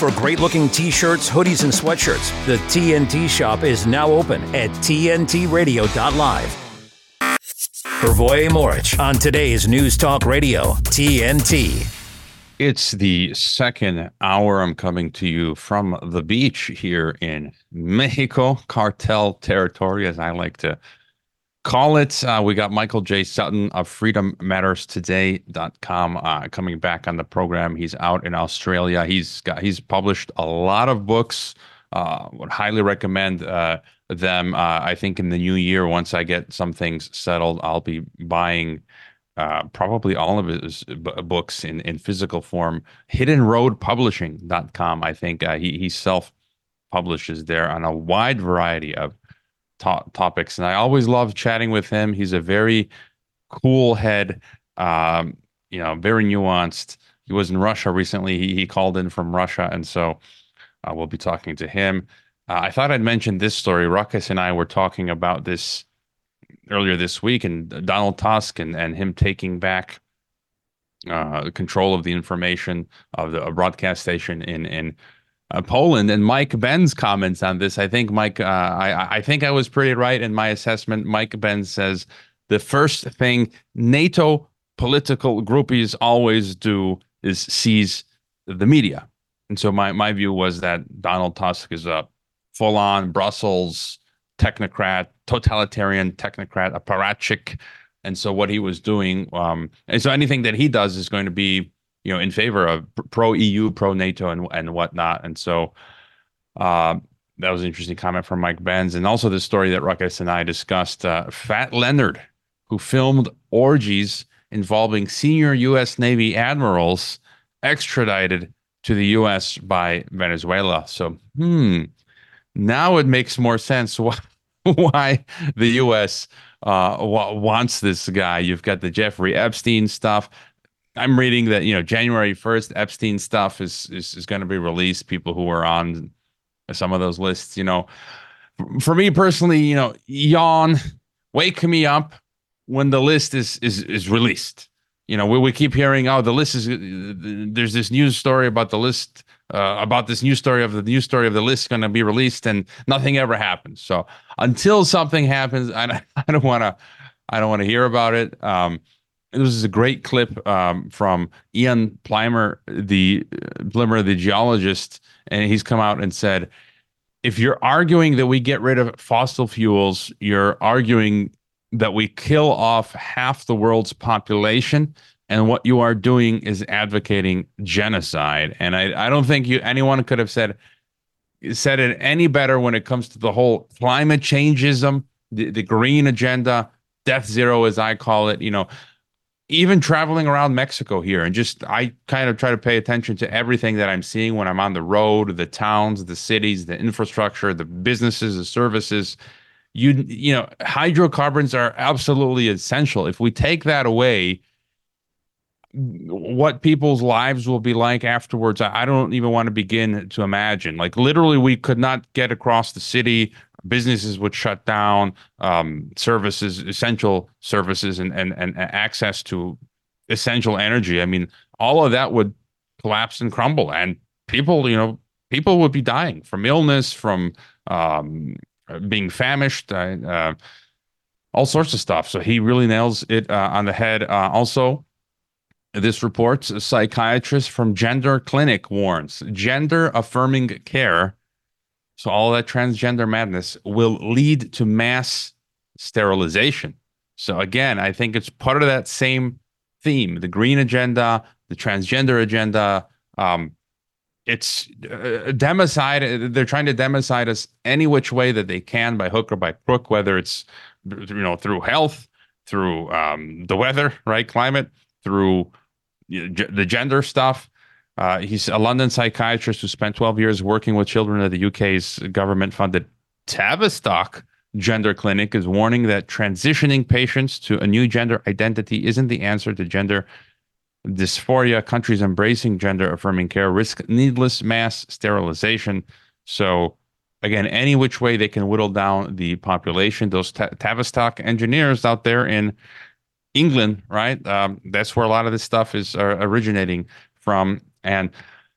For great looking t shirts, hoodies, and sweatshirts, the TNT shop is now open at TNTRadio.live. Hrvoje Morić on today's News Talk Radio, TNT. It's the second hour. I'm coming to you from the beach here in Mexico, cartel territory, as I like to call it. Uh, we got Michael J. Sutton of freedommatterstoday.com uh, coming back on the program. He's out in Australia. He's got he's published a lot of books. Uh, would highly recommend uh, them. Uh, I think in the new year, once I get some things settled, I'll be buying uh, probably all of his b- books in, in physical form. HiddenRoadPublishing.com. I think uh, he, he self publishes there on a wide variety of to- topics. And I always love chatting with him. He's a very cool head, um, you know, very nuanced. He was in Russia recently. He, he called in from Russia. And so uh, we'll be talking to him. Uh, I thought I'd mention this story. Ruckus and I were talking about this earlier this week, and Donald Tusk and, and him taking back uh, control of the information of the broadcast station in in uh, Poland. And Mike Benz comments on this. I think Mike, uh, I I think I was pretty right in my assessment. Mike Benz says the first thing NATO political groupies always do is seize the media. And so my my view was that Donald Tusk is a full on Brussels technocrat, totalitarian technocrat, apparatchik. And so what he was doing, um, and so anything that he does is going to be, you know, in favor of pro EU, pro NATO, and and whatnot. And so uh, that was an interesting comment from Mike Benz, and also the story that Ruckus and I discussed. Uh, Fat Leonard, who filmed orgies involving senior U.S. Navy admirals, extradited to the U.S. by Venezuela. So, hmm, now it makes more sense why why the U.S. Uh, wants this guy. You've got the Jeffrey Epstein stuff. I'm reading that you know January 1st, Epstein stuff is is, is going to be released. People who are on some of those lists, you know, for me personally, you know, yawn, wake me up when the list is is is released. You know, we, we keep hearing, oh, the list is there's this news story about the list uh, about this new story of the news story of the list going to be released and nothing ever happens. So until something happens, I, I don't want to I don't want to hear about it. Um, this is a great clip um, from Ian Plimer, the Plimer, the geologist, and he's come out and said, if you're arguing that we get rid of fossil fuels, you're arguing that we kill off half the world's population and what you are doing is advocating genocide. And I, I don't think you anyone could have said said it any better when it comes to the whole climate changeism, the, the green agenda, death zero as I call it. You know, even traveling around Mexico here and just I kind of try to pay attention to everything that I'm seeing when I'm on the road, the towns, the cities, the infrastructure, the businesses, the services. You you know, hydrocarbons are absolutely essential. If we take that away, what people's lives will be like afterwards i don't even want to begin to imagine. Like literally we could not get across the city. Businesses would shut down um, services essential services and, and and access to essential energy. I mean all of that would collapse and crumble and people you know people would be dying from illness from um, being famished uh, uh, all sorts of stuff. So he really nails it uh, on the head. Uh, also this reports a psychiatrist from Gender Clinic warns gender affirming care, so all that transgender madness, will lead to mass sterilization. So, again, I think it's part of that same theme the green agenda, the transgender agenda. Um, it's uh, democide. They're trying to democide us any which way that they can by hook or by crook, whether it's you know through health, through um, the weather, right, climate, through the gender stuff. Uh, he's a London psychiatrist who spent 12 years working with children at the UK's government funded Tavistock Gender Clinic, is warning that transitioning patients to a new gender identity isn't the answer to gender dysphoria. Countries embracing gender affirming care risk needless mass sterilization. So, again, any which way they can whittle down the population, those Tavistock engineers out there in England, right? Um, that's where a lot of this stuff is uh, originating from. And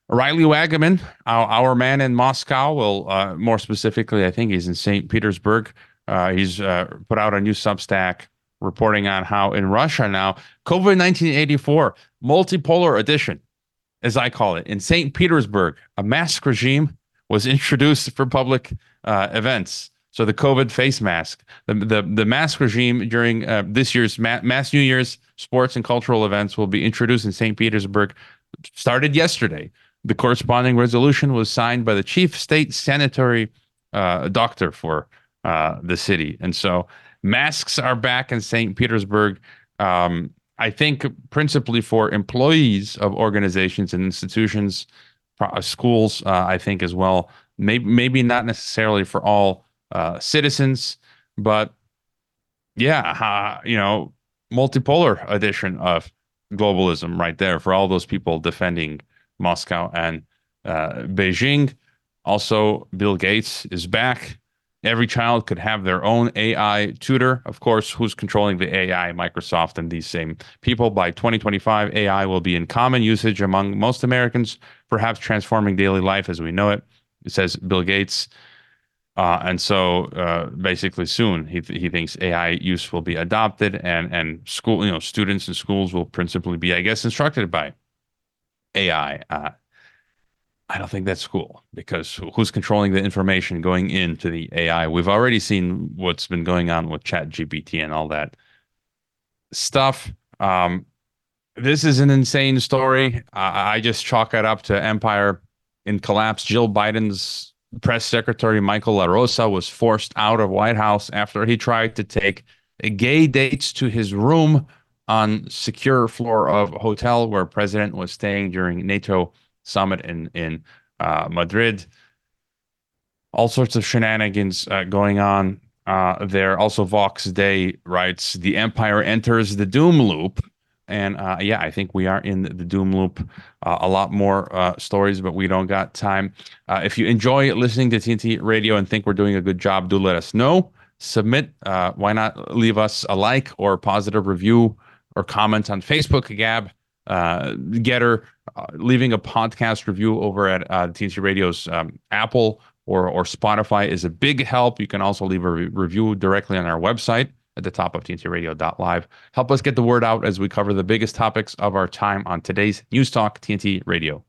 Riley Waggaman, our, our man in Moscow, will uh, more specifically, I think he's in St. Petersburg. Uh, he's uh, put out a new Substack reporting on how in Russia now, COVID 1984, multipolar edition, as I call it, in St. Petersburg, a mask regime was introduced for public uh, events. So the COVID face mask, the the, the mask regime during uh, this year's ma- mass New Year's sports and cultural events will be introduced in St. Petersburg. Started yesterday. The corresponding resolution was signed by the chief state sanitary uh, doctor for uh, the city, and so masks are back in St. Petersburg. Um, I think principally for employees of organizations and institutions, schools. Uh, I think as well. Maybe maybe not necessarily for all uh, citizens, but yeah, uh, you know, multipolar edition of globalism right there for all those people defending Moscow and uh, Beijing. Also, Bill Gates is back. Every child could have their own AI tutor. Of course, who's controlling the AI? Microsoft and these same people. By 2025, AI will be in common usage among most Americans, perhaps transforming daily life as we know it. It says Bill Gates. Uh, and so, uh, basically, soon he th- he thinks AI use will be adopted, and and school, you know, students in schools will principally be, I guess, instructed by AI. Uh, I don't think that's cool because who's controlling the information going into the AI? We've already seen what's been going on with Chat GPT and all that stuff. Um, this is an insane story. I, I just chalk it up to empire in collapse. Jill Biden's press secretary Michael LaRosa was forced out of White House after he tried to take gay dates to his room on secure floor of hotel where president was staying during NATO summit in in uh, Madrid. All sorts of shenanigans uh, going on uh, there. Also, Vox Day writes the empire enters the doom loop and uh, yeah, I think we are in the doom loop. Uh, a lot more uh, stories, but we don't got time. Uh, if you enjoy listening to TNT Radio and think we're doing a good job, do let us know. Submit. Uh, why not leave us a like or a positive review or comment on Facebook, Gab, uh, Gettr, leaving a podcast review over at TNT Radio's um, Apple or or Spotify is a big help. You can also leave a re- review directly on our website at the top of TNTRadio.live. Help us get the word out as we cover the biggest topics of our time on today's News Talk TNT Radio.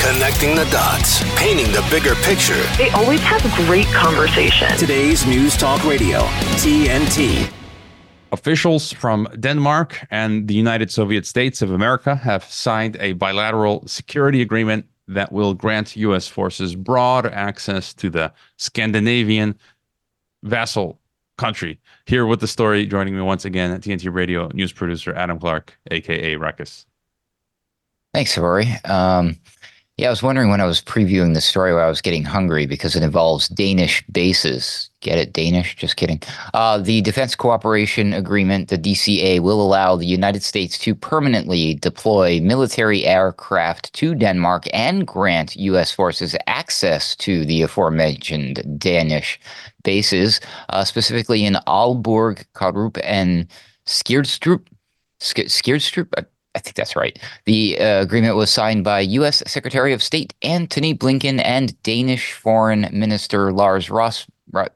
Connecting the dots, painting the bigger picture. They always have great conversation. Today's News Talk Radio, TNT. Officials from Denmark and the United Soviet States of America have signed a bilateral security agreement that will grant U.S. forces broad access to the Scandinavian vassal country. Here with the story, joining me once again at TNT Radio news producer Adam Clark, aka Ruckus. Thanks, Rory. Um, yeah, I was wondering when I was previewing the story why I was getting hungry because it involves Danish bases. Get it, Danish? Just kidding. Uh, the Defense Cooperation Agreement, the DCA, will allow the United States to permanently deploy military aircraft to Denmark and grant U.S. forces access to the aforementioned Danish bases, uh, specifically in Aalborg, Karup, and Skrydstrup. Skrydstrup? I think that's right. The uh, agreement was signed by U.S. Secretary of State Antony Blinken and Danish Foreign Minister Lars Ros-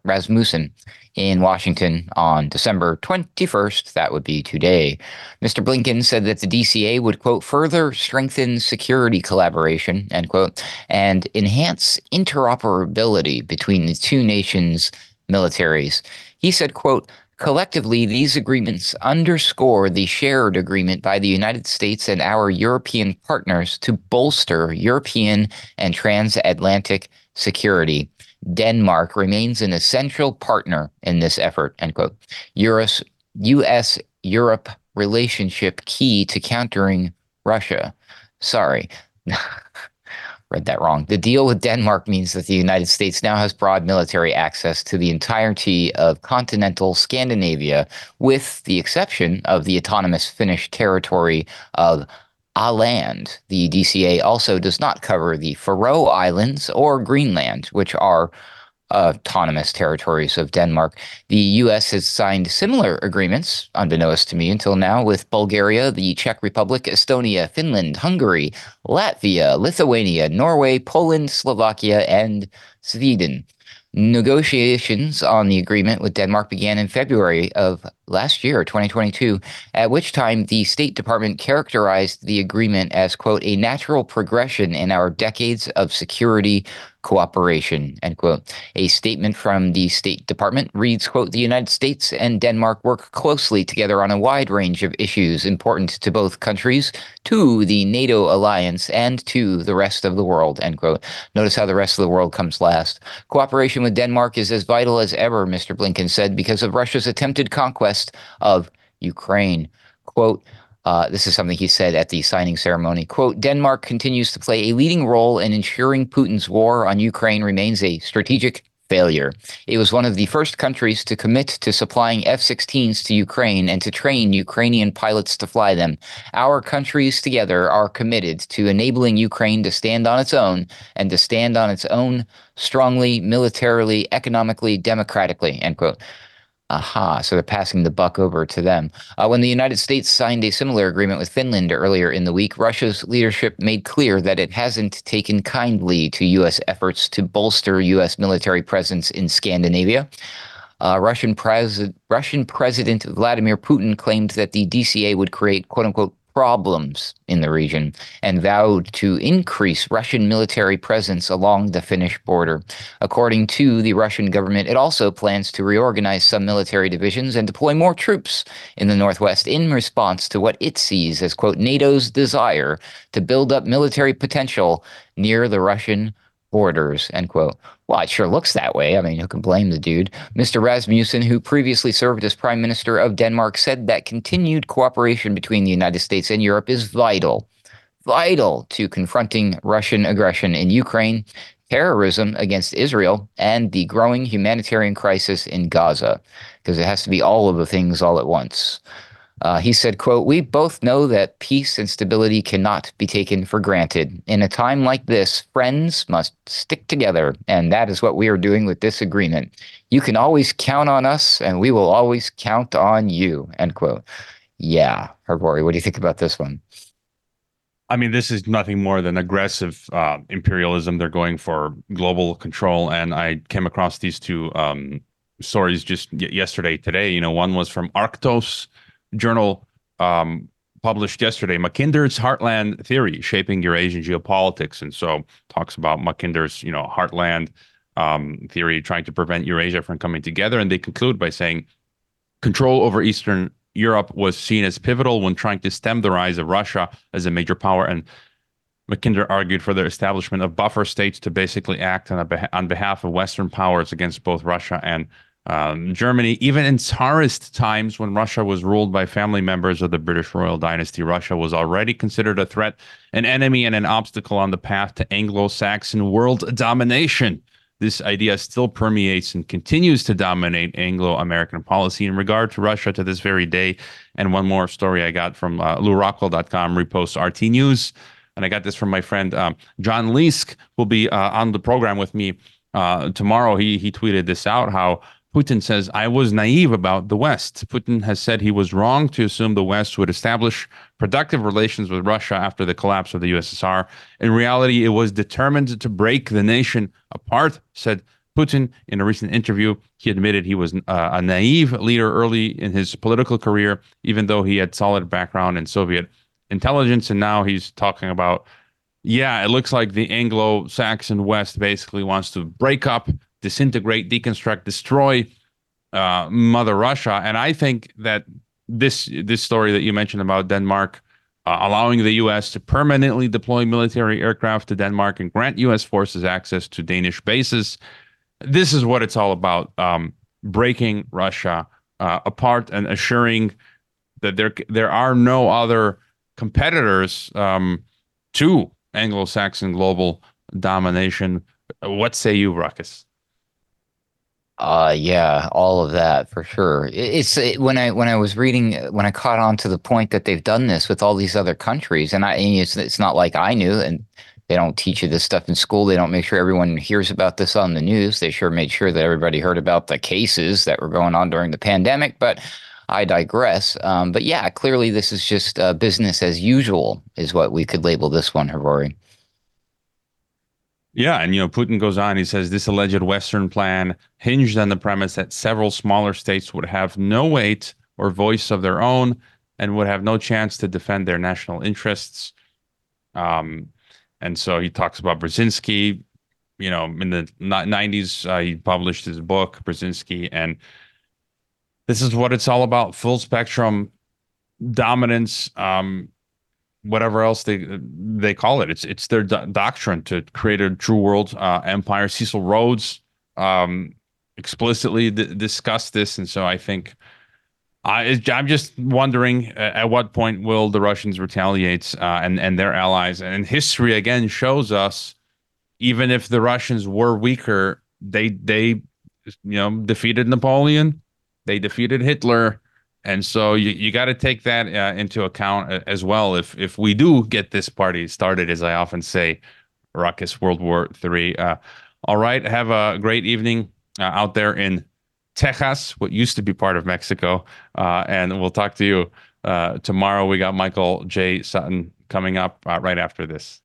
Rasmussen in Washington on December 21st. That would be today. Mr. Blinken said that the DCA would, quote, further strengthen security collaboration, end quote, and enhance interoperability between the two nations' militaries. He said, quote, Collectively, these agreements underscore the shared agreement by the United States and our European partners to bolster European and transatlantic security. Denmark remains an essential partner in this effort. End quote. US, US Europe relationship key to countering Russia. Sorry. read that wrong. The deal with Denmark means that the United States now has broad military access to the entirety of continental Scandinavia, with the exception of the autonomous Finnish territory of Åland. The DCA also does not cover the Faroe Islands or Greenland, which are autonomous territories of Denmark. The U.S. has signed similar agreements, unbeknownst to me until now, with Bulgaria, the Czech Republic, Estonia, Finland, Hungary, Latvia, Lithuania, Norway, Poland, Slovakia, and Sweden. Negotiations on the agreement with Denmark began in February of last year, 2022, at which time the State Department characterized the agreement as, quote, a natural progression in our decades of security cooperation, end quote. A statement from the State Department reads, quote, the United States and Denmark work closely together on a wide range of issues important to both countries, to the NATO alliance, and to the rest of the world, end quote. Notice how the rest of the world comes last. Cooperation with Denmark is as vital as ever, Mr. Blinken said, because of Russia's attempted conquest of Ukraine. Quote, uh, this is something he said at the signing ceremony. Quote Denmark continues to play a leading role in ensuring Putin's war on Ukraine remains a strategic failure. It was one of the first countries to commit to supplying F 16s to Ukraine and to train Ukrainian pilots to fly them. Our countries together are committed to enabling Ukraine to stand on its own and to stand on its own strongly, militarily, economically, democratically. End quote. Aha, so they're passing the buck over to them. Uh, when the United States signed a similar agreement with Finland earlier in the week, Russia's leadership made clear that it hasn't taken kindly to U.S. efforts to bolster U.S. military presence in Scandinavia. Uh, Russian, pres- Russian President Vladimir Putin claimed that the DCA would create quote unquote problems in the region and vowed to increase Russian military presence along the Finnish border. According to the Russian government, it also plans to reorganize some military divisions and deploy more troops in the Northwest in response to what it sees as, quote, NATO's desire to build up military potential near the Russian borders, end quote. Well, it sure looks that way. I mean, who can blame the dude? Mr. Rasmussen, who previously served as Prime Minister of Denmark, said that continued cooperation between the United States and Europe is vital, vital to confronting Russian aggression in Ukraine, terrorism against Israel, and the growing humanitarian crisis in Gaza, because it has to be all of the things all at once. Uh, he said, quote, We both know that peace and stability cannot be taken for granted. In a time like this, friends must stick together, and that is what we are doing with this agreement. You can always count on us, and we will always count on you, end quote. Yeah, Hrvoje, what do you think about this one? I mean, this is nothing more than aggressive uh, imperialism. They're going for global control. And I came across these two um, stories just yesterday, today. You know, one was from Arktos, journal um, published yesterday, Mackinder's Heartland Theory, Shaping Eurasian Geopolitics. And so talks about Mackinder's, you know, heartland um, theory, trying to prevent Eurasia from coming together. And they conclude by saying control over Eastern Europe was seen as pivotal when trying to stem the rise of Russia as a major power. And Mackinder argued for the establishment of buffer states to basically act on, a, on behalf of Western powers against both Russia and um, Germany, even in Tsarist times when Russia was ruled by family members of the British royal dynasty, Russia was already considered a threat, an enemy, and an obstacle on the path to Anglo Saxon world domination. This idea still permeates and continues to dominate Anglo American policy in regard to Russia to this very day. And one more story I got from uh, LewRockwell.com reposts RT News. And I got this from my friend um, John Leask, who will be uh, on the program with me uh, tomorrow. He, he tweeted this out how Putin says, I was naive about the West. Putin has said he was wrong to assume the West would establish productive relations with Russia after the collapse of the USSR. In reality, it was determined to break the nation apart, said Putin in a recent interview. He admitted he was uh, a naive leader early in his political career, even though he had solid background in Soviet intelligence. And now he's talking about, yeah, it looks like the Anglo Saxon West basically wants to break up disintegrate, deconstruct, destroy uh, Mother Russia. And I think that this this story that you mentioned about Denmark uh, allowing the U.S. to permanently deploy military aircraft to Denmark and grant U.S. forces access to Danish bases. This is what it's all about: um, breaking Russia uh, apart and assuring that there there are no other competitors um, to Anglo-Saxon global domination. What say you, Ruckus? Uh yeah, all of that for sure. It's it, when I when I was reading when I caught on to the point that they've done this with all these other countries, and I and it's it's not like I knew, and They don't teach you this stuff in school. They don't make sure everyone hears about this on the news. They sure made sure that everybody heard about the cases that were going on during the pandemic. But I digress. Um, but yeah, clearly this is just uh, business as usual, is what we could label this one, Hrvoje. Yeah, and you know, Putin goes on. He says this alleged Western plan hinged on the premise that several smaller states would have no weight or voice of their own and would have no chance to defend their national interests. Um, and so he talks about Brzezinski. You know, in the '90s, uh, he published his book Brzezinski, and this is what it's all about: full spectrum dominance. Um, whatever else they they call it. It's it's their do- doctrine to create a true world uh, empire. Cecil Rhodes um, explicitly d- discussed this, and so I think I I'm just wondering uh, at what point will the Russians retaliate uh, and and their allies. And history again shows us, even if the Russians were weaker, they they you know defeated Napoleon, they defeated Hitler and so you, you got to take that uh, into account uh, as well. If if we do get this party started, as I often say, ruckus World War Three. Uh, all right, have a great evening uh, out there in Texas, what used to be part of Mexico, uh, and we'll talk to you uh, tomorrow. We got Michael J. Sutton coming up right after this.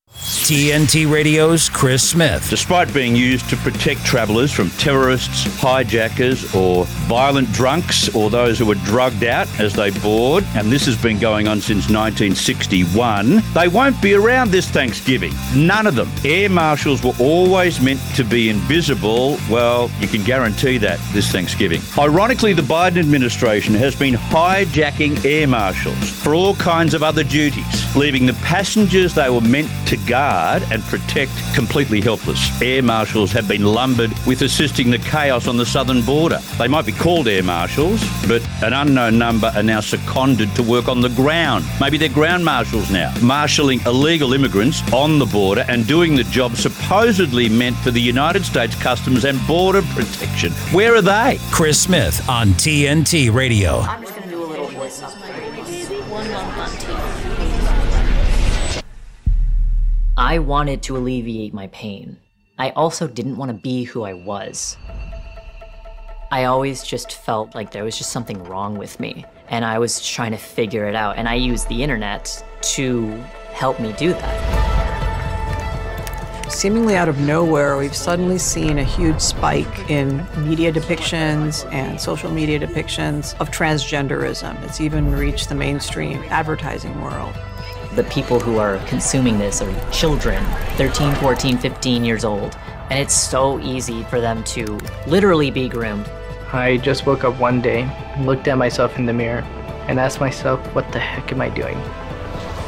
TNT Radio's Chris Smith. Despite being used to protect travellers from terrorists, hijackers, or violent drunks, or those who were drugged out as they board, and this has been going on since 1961, they won't be around this Thanksgiving. None of them. Air marshals were always meant to be invisible. Well, you can guarantee that this Thanksgiving. Ironically, the Biden administration has been hijacking air marshals for all kinds of other duties, leaving the passengers they were meant to guard and protect completely helpless. Air marshals have been lumbered with assisting the chaos on the southern border. They might be called air marshals, but an unknown number are now seconded to work on the ground. Maybe they're ground marshals now, marshalling illegal immigrants on the border and doing the job supposedly meant for the United States Customs and Border Protection. Where are they? Chris Smith on TNT Radio. I wanted to alleviate my pain. I also didn't want to be who I was. I always just felt like there was just something wrong with me, and I was trying to figure it out, and I used the internet to help me do that. Seemingly out of nowhere, we've suddenly seen a huge spike in media depictions and social media depictions of transgenderism. It's even reached the mainstream advertising world the people who are consuming this are children 13 14 15 years old. And it's so easy for them to literally be groomed. I just woke up one day looked at myself in the mirror and asked myself what the heck am i doing?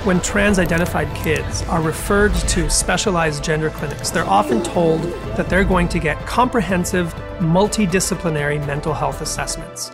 When trans identified kids are referred to specialized gender clinics, they're often told that they're going to get comprehensive, multidisciplinary mental health assessments.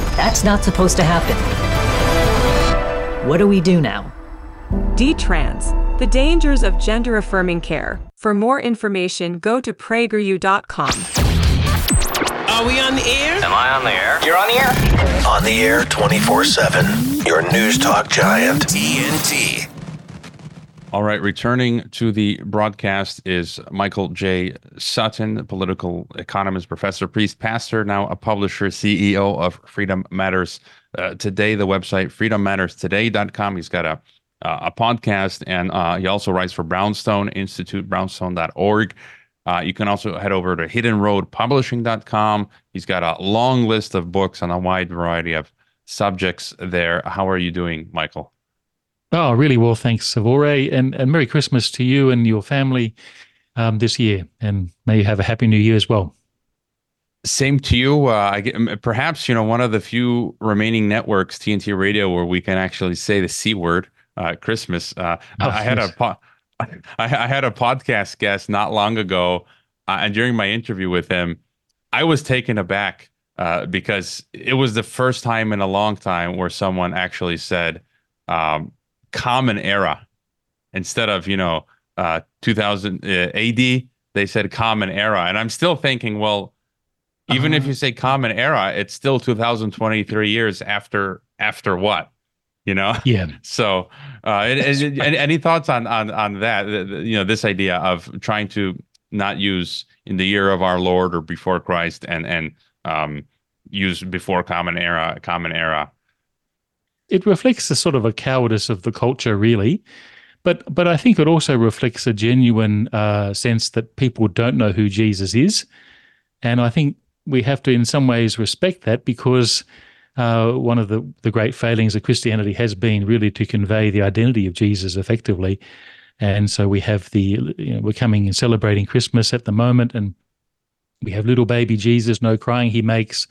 That's not supposed to happen. What do we do now? Detrans, the dangers of gender affirming care. For more information, go to prageru.com. Are we on the air? Am I on the air? You're on the air? On the air 24 7. Your news talk giant. TNT. All right, returning to the broadcast is Michael J. Sutton, political economist, professor, priest, pastor, now a publisher, CEO of Freedom Matters uh, Today, the website freedommatterstoday.com. He's got a uh, a podcast, and uh, he also writes for Brownstone Institute, brownstone.org. Uh, you can also head over to hiddenroadpublishing.com. He's got a long list of books on a wide variety of subjects there. How are you doing, Michael? Oh, really well, thanks, Savore, and, and Merry Christmas to you and your family um, this year, and may you have a Happy New Year as well. Same to you. Uh, I get, perhaps you know one of the few remaining networks, TNT Radio, where we can actually say the c word, uh, Christmas. Uh, oh, I had a po- I, I had a podcast guest not long ago, uh, and during my interview with him, I was taken aback uh, because it was the first time in a long time where someone actually said um, "common era" instead of you know uh, 2000 uh, AD. They said "common era," and I'm still thinking, well, even if Uh-huh. you say "common era," it's still 2023 years after after what, you know? Yeah. So, uh, and, and- and any thoughts on on on that? You know, this idea of trying to not use in the year of our Lord or before Christ, and and um, use before common era, common era. It reflects a sort of a cowardice of the culture, really. But but I think it also reflects a genuine uh, sense that people don't know who Jesus is, and I think we have to, in some ways, respect that because uh, one of the the great failings of Christianity has been really to convey the identity of Jesus effectively, and so we have the you know, we're coming and celebrating Christmas at the moment, and we have little baby Jesus, no crying he makes.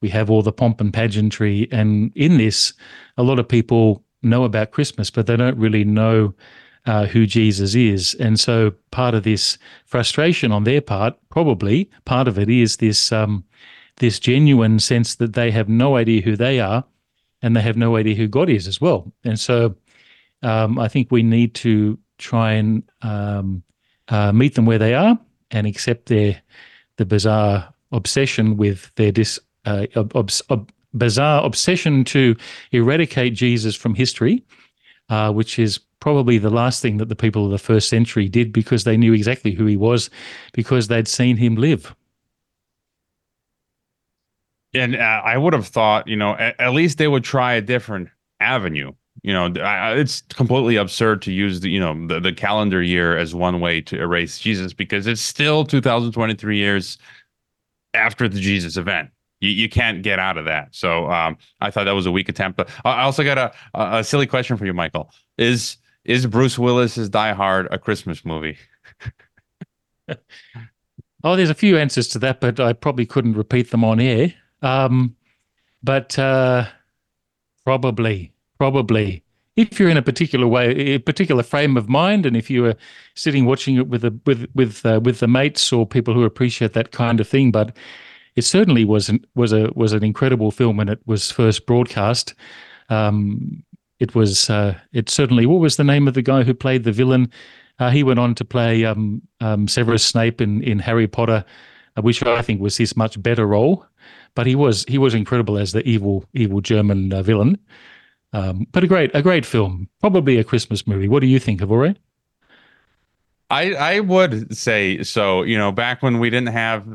We have all the pomp and pageantry, and in this, a lot of people know about Christmas, but they don't really know uh, who Jesus is. And so part of this frustration on their part, probably part of it is this um, this genuine sense that they have no idea who they are, and they have no idea who God is as well. And so um, I think we need to try and um, uh, meet them where they are and accept their the bizarre obsession with their dis uh, obs- ob- bizarre obsession to eradicate Jesus from history, uh, which is probably the last thing that the people of the first century did because they knew exactly who he was because they'd seen him live. And uh, I would have thought, you know, at, at least they would try a different avenue. You know, I, it's completely absurd to use the, you know, the, the calendar year as one way to erase Jesus because it's still 2023 years after the Jesus event. You, you can't get out of that. So um, I thought that was a weak attempt. But I also got a, a silly question for you, Michael. Is is Bruce Willis's Die Hard a Christmas movie? Oh, there's a few answers to that, but I probably couldn't repeat them on air. Um, but uh, probably, probably, if you're in a particular way, a particular frame of mind, and if you were sitting watching it with a, with with uh, with the mates or people who appreciate that kind of thing, but it certainly was an, was a was an incredible film when it was first broadcast. Um, it was uh, it certainly. What was the name of the guy who played the villain? Uh, he went on to play um, um, Severus Snape in, in Harry Potter, uh, which I think was his much better role. But he was he was incredible as the evil evil German uh, villain. Um, but a great a great film, probably a Christmas movie. What do you think, Hrvoje? I I would say so. You know, back when we didn't have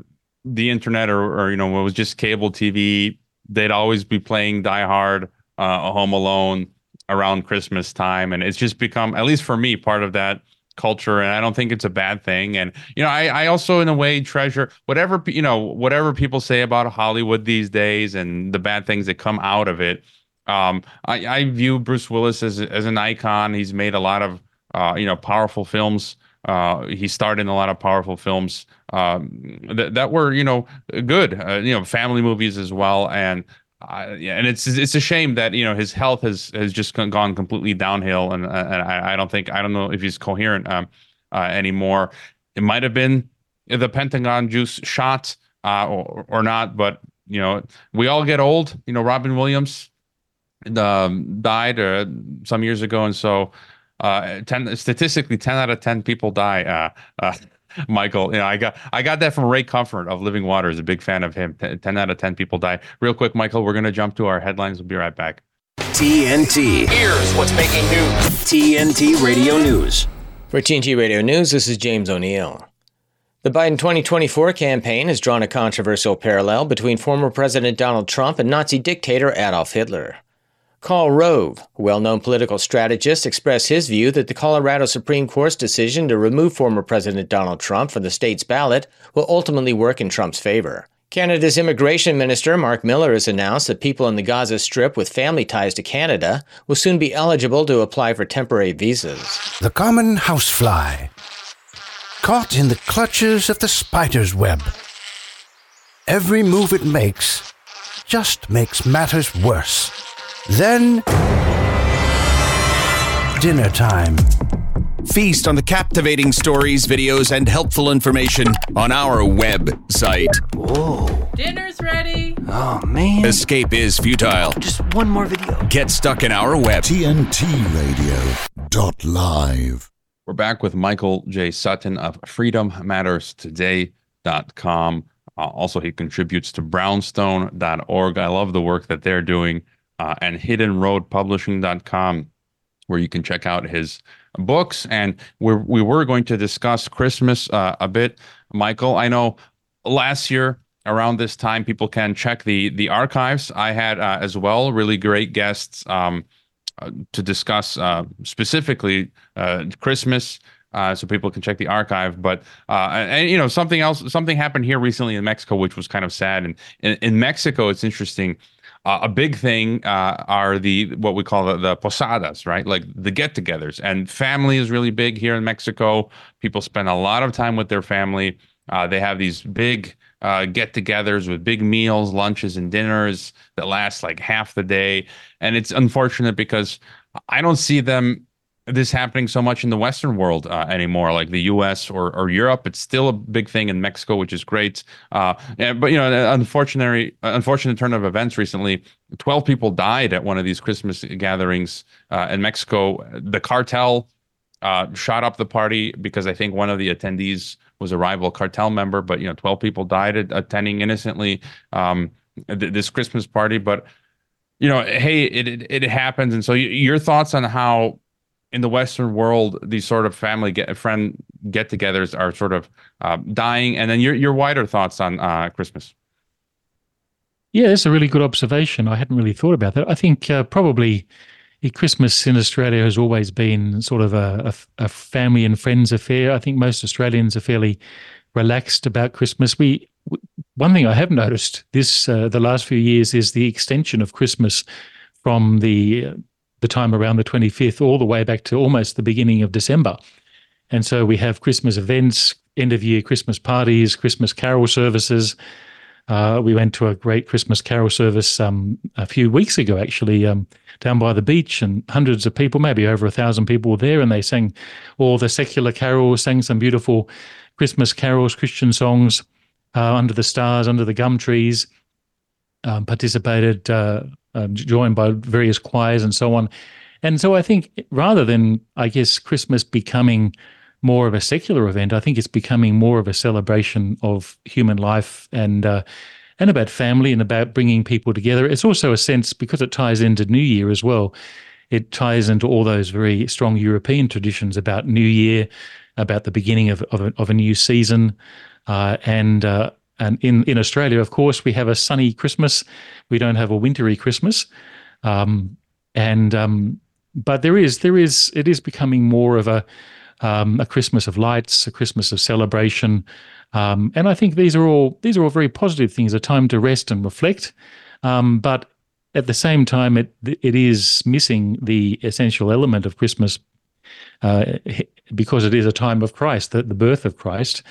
the internet or or you know it was just cable TV, they'd always be playing Die Hard, uh, Home Alone around Christmas time, and it's just become at least for me part of that culture. And i don't think it's a bad thing. And you know i i also in a way treasure whatever you know whatever people say about hollywood these days and the bad things that come out of it. Um i i view bruce willis as as an icon. He's made a lot of uh you know powerful films. Uh he starred in a lot of powerful films um that, that were you know good uh, you know family movies as well and uh, yeah, and it's it's a shame that you know his health has has just gone- completely downhill, and, uh, and I, I don't think I don't know if he's coherent um, uh, anymore. It might have been the Pentagon juice shot uh, or or not, but you know we all get old. You know, Robin Williams um, died uh, some years ago, and so uh, ten statistically, ten out of ten people die. Uh, uh, Michael, you know, I got I got that from Ray Comfort of Living Waters. A big fan of him. Ten, 10 out of ten people die. Real quick, Michael, we're gonna jump to our headlines. We'll be right back. TNT. Here's what's making news. TNT Radio News. For TNT Radio News, this is James O'Neill. The Biden 2024 campaign has drawn a controversial parallel between former President Donald Trump and Nazi dictator Adolf Hitler. Karl Rove, a well known political strategist, expressed his view that the Colorado Supreme Court's decision to remove former President Donald Trump from the state's ballot will ultimately work in Trump's favor. Canada's immigration minister, Mark Miller, has announced that people in the Gaza Strip with family ties to Canada will soon be eligible to apply for temporary visas. The common housefly, caught in the clutches of the spider's web. Every move it makes just makes matters worse. Then, dinner time. Feast on the captivating stories, videos, and helpful information on our website. Whoa. Dinner's ready. Oh, man. Escape is futile. Just one more video. Get stuck in our web. TNT Radio live. We're back with Michael J. Sutton of freedommatterstoday.com. Uh, also, he contributes to brownstone.org. I love the work that they're doing. Uh, and hiddenroadpublishing.com, where you can check out his books. And we're, we were going to discuss Christmas uh, a bit. Michael, I know last year around this time, people can check the the archives. I had uh, as well really great guests um, uh, to discuss uh, specifically uh, Christmas. Uh, so people can check the archive, but uh, and, and, you know something else, something happened here recently in Mexico, which was kind of sad. And in, in Mexico, it's interesting. Uh, a big thing uh, are the what we call the, the posadas, right? Like the get-togethers, and family is really big here in Mexico. People spend a lot of time with their family. Uh, they have these big uh, get-togethers with big meals, lunches, and dinners that last like half the day, and it's unfortunate because I don't see them this happening so much in the Western world uh, anymore, like the U.S. or, or Europe. It's still a big thing in Mexico, which is great. Uh, yeah, but you know, unfortunately, unfortunate turn of events recently. Twelve people died at one of these Christmas gatherings uh, in Mexico. The cartel uh, shot up the party because I think one of the attendees was a rival cartel member. But you know, twelve people died at, attending innocently um, th- this Christmas party. But you know, hey, it, it, it happens. And so, your thoughts on how in the Western world, these sort of family get friend get-togethers are sort of uh, dying. And then your your wider thoughts on uh, Christmas. Yeah, that's a really good observation. I hadn't really thought about that. I think uh, probably Christmas in Australia has always been sort of a, a, a, family and friends affair. I think most Australians are fairly relaxed about Christmas. We one thing I have noticed this uh, the last few years is the extension of Christmas from the the time around the 25th all the way back to almost the beginning of December. And so we have Christmas events, end of year Christmas parties, Christmas carol services. Uh, we went to a great Christmas carol service um, a few weeks ago, actually, um, down by the beach, and hundreds of people, maybe over a thousand people, were there, and they sang all the secular carols, sang some beautiful Christmas carols, Christian songs, uh, under the stars, under the gum trees. Um, participated uh, uh, joined by various choirs and so on. And so I think rather than, I guess, Christmas becoming more of a secular event, I think it's becoming more of a celebration of human life and uh, and about family and about bringing people together. It's also a sense because it ties into New Year as well. It ties into all those very strong European traditions about New Year, about the beginning of of a, of a new season, uh, and uh, and in, in Australia, of course, we have a sunny Christmas. We don't have a wintry Christmas. Um, and um, but there is there is it is becoming more of a um, a Christmas of lights, a Christmas of celebration, um, and I think these are all these are all very positive things. A time to rest and reflect, um, but at the same time, it it is missing the essential element of Christmas uh, because it is a time of Christ, the, the birth of Christ.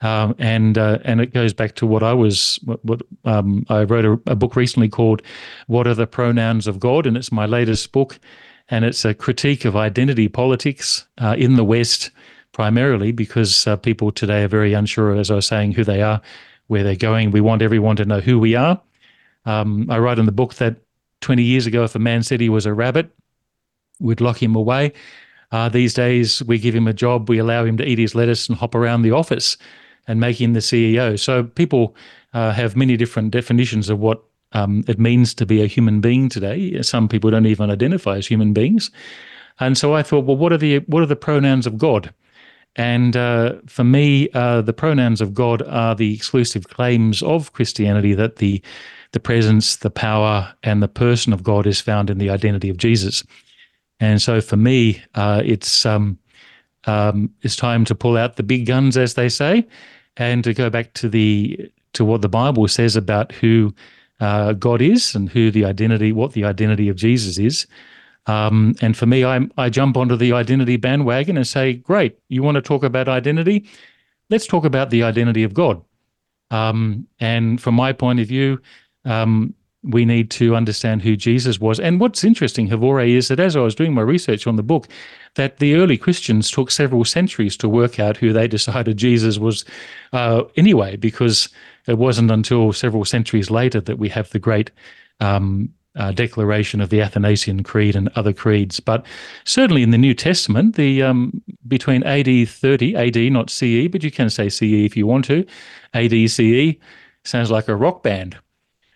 Um, and uh, and it goes back to what I was. What, what um, I wrote a, a, book recently called "What Are the Pronouns of God," and it's my latest book, and it's a critique of identity politics uh, in the West, primarily because uh, people today are very unsure, as I was saying, who they are, where they're going. We want everyone to know who we are. Um, I write in the book that 20 years ago, if a man said he was a rabbit, we'd lock him away. Uh, these days, we give him a job, we allow him to eat his lettuce and hop around the office and making the CEO. So people uh, have many different definitions of what um, it means to be a human being today. Some people don't even identify as human beings, and so I thought, well, what are the what are the pronouns of God? And uh, for me, uh, the pronouns of God are the exclusive claims of Christianity that the the presence, the power, and the person of God is found in the identity of Jesus. And so for me, uh, it's um, um, it's time to pull out the big guns, as they say, and to go back to the to what the Bible says about who uh, God is and who the identity, what the identity of Jesus is. Um, and for me, I I jump onto the identity bandwagon and say, great, you want to talk about identity? Let's talk about the identity of God. Um, and from my point of view, um, we need to understand who Jesus was. And what's interesting, Hrvoje, is that as I was doing my research on the book, that the early Christians took several centuries to work out who they decided Jesus was uh, anyway, because it wasn't until several centuries later that we have the great um, uh, declaration of the Athanasian Creed and other creeds. But certainly in the New Testament, the um, between AD 30, AD not CE, but you can say CE if you want to, AD CE sounds like a rock band.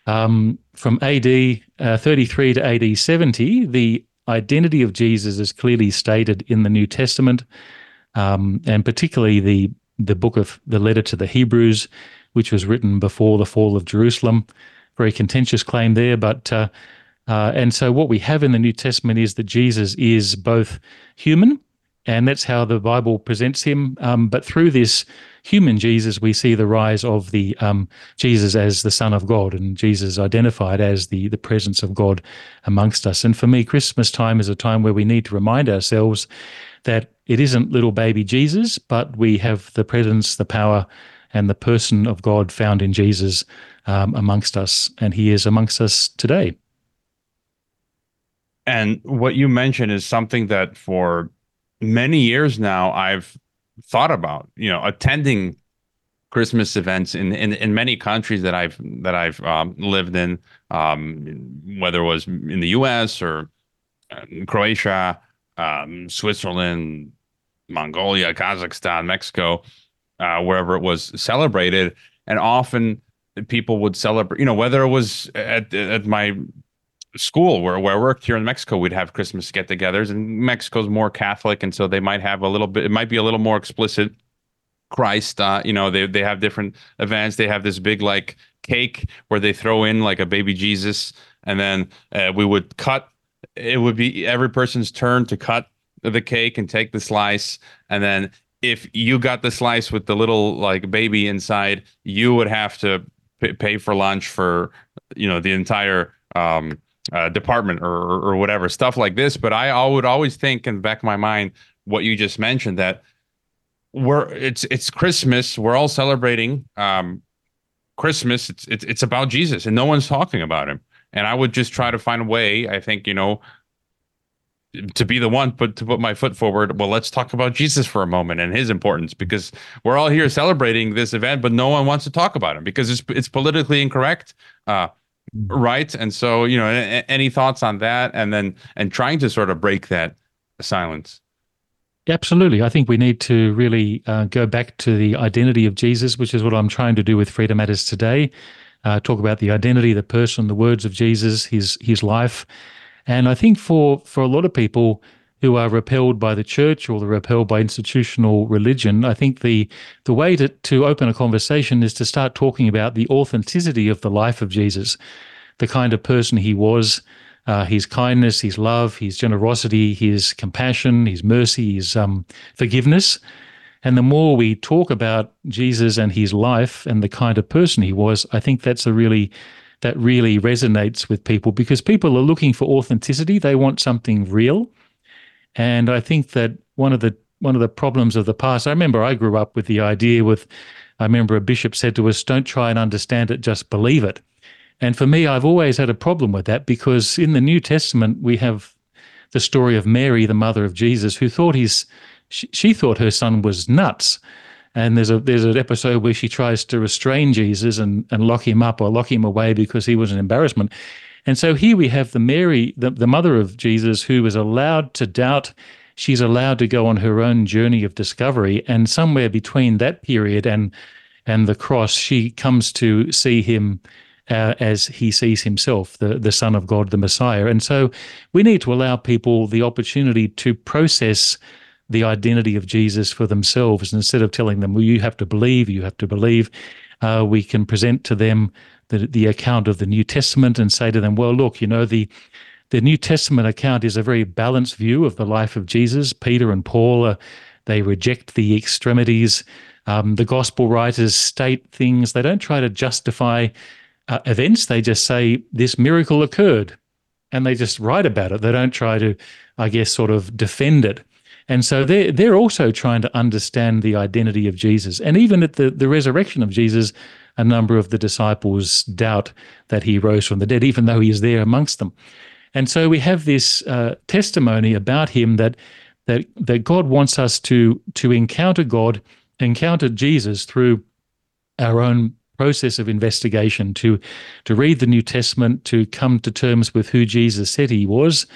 Um, from AD uh, 33 to AD 70, the identity of Jesus is clearly stated in the New Testament, um, and particularly the the book of the letter to the Hebrews, which was written before the fall of Jerusalem. Very contentious claim there, but uh, uh, and so what we have in the New Testament is that Jesus is both human, and that's how the Bible presents him. Um, but through this human Jesus, we see the rise of the um, Jesus as the Son of God, and Jesus identified as the the presence of God amongst us. And for me, Christmas time is a time where we need to remind ourselves that it isn't little baby Jesus, but we have the presence, the power, and the person of God found in Jesus um, amongst us, and He is amongst us today. And what you mentioned is something that for many years now I've thought about, you know, attending Christmas events in, in, in many countries that I've that I've um, lived in, um, whether it was in the U.S. or uh, Croatia, um, Switzerland, Mongolia, Kazakhstan, Mexico, uh, wherever it was celebrated, and often people would celebrate. You know, whether it was at at my school where, where I worked here in Mexico, we'd have Christmas get-togethers, and Mexico's more Catholic, and so they might have a little bit. It might be a little more explicit. Christ, uh, you know, they they have different events. They have this big like cake where they throw in like a baby Jesus, and then uh, we would cut. It would be every person's turn to cut the cake and take the slice, and then if you got the slice with the little like baby inside, you would have to pay for lunch for you know the entire um, uh, department or, or whatever stuff like this. But I would always think in the back of my mind what you just mentioned that we're it's it's Christmas. We're all celebrating um, Christmas. It's, it's it's about Jesus, and no one's talking about him. And I would just try to find a way. I think you know to be the one but to put my foot forward well let's talk about jesus for a moment and his importance because we're all here celebrating this event but no one wants to talk about him because it's it's politically incorrect uh, right? And so you know any thoughts on that? And then and trying to sort of break that silence. Absolutely. I think we need to really uh, go back to the identity of Jesus, which is what I'm trying to do with Freedom Matters today. Uh, talk about the identity, the person, the words of Jesus, his his life, and I think for for a lot of people who are repelled by the church or they're repelled by institutional religion, I think the the way to to open a conversation is to start talking about the authenticity of the life of Jesus, the kind of person he was, uh, his kindness, his love, his generosity, his compassion, his mercy, his um, forgiveness. And the more we talk about Jesus and his life and the kind of person he was, I think that's a really that really resonates with people because people are looking for authenticity. They want something real. And I think that one of the one of the problems of the past, I remember I grew up with the idea with I remember a bishop said to us, don't try and understand it, just believe it. And for me, I've always had a problem with that because in the New Testament, we have the story of Mary, the mother of Jesus, who thought his, she, she thought her son was nuts. And there's a there's an episode where she tries to restrain Jesus and, and lock him up or lock him away because he was an embarrassment. And so here we have the Mary, the, the mother of Jesus, who is allowed to doubt. She's allowed to go on her own journey of discovery. And somewhere between that period and and the cross, she comes to see him uh, as he sees himself, the, the Son of God, the Messiah. And so we need to allow people the opportunity to process the identity of Jesus for themselves. instead of telling them, well, you have to believe, you have to believe, uh, we can present to them the, the account of the New Testament and say to them, well, look, you know, the the New Testament account is a very balanced view of the life of Jesus. Peter and Paul, uh, they reject the extremities. Um, the gospel writers state things. They don't try to justify uh, events. They just say this miracle occurred and they just write about it. They don't try to, I guess, sort of defend it. And so they're, they're also trying to understand the identity of Jesus. And even at the, the resurrection of Jesus, a number of the disciples doubt that he rose from the dead, even though he is there amongst them. And so we have this uh, testimony about him that that that God wants us to to encounter God, encounter Jesus through our own process of investigation, to to read the New Testament, to come to terms with who Jesus said he was,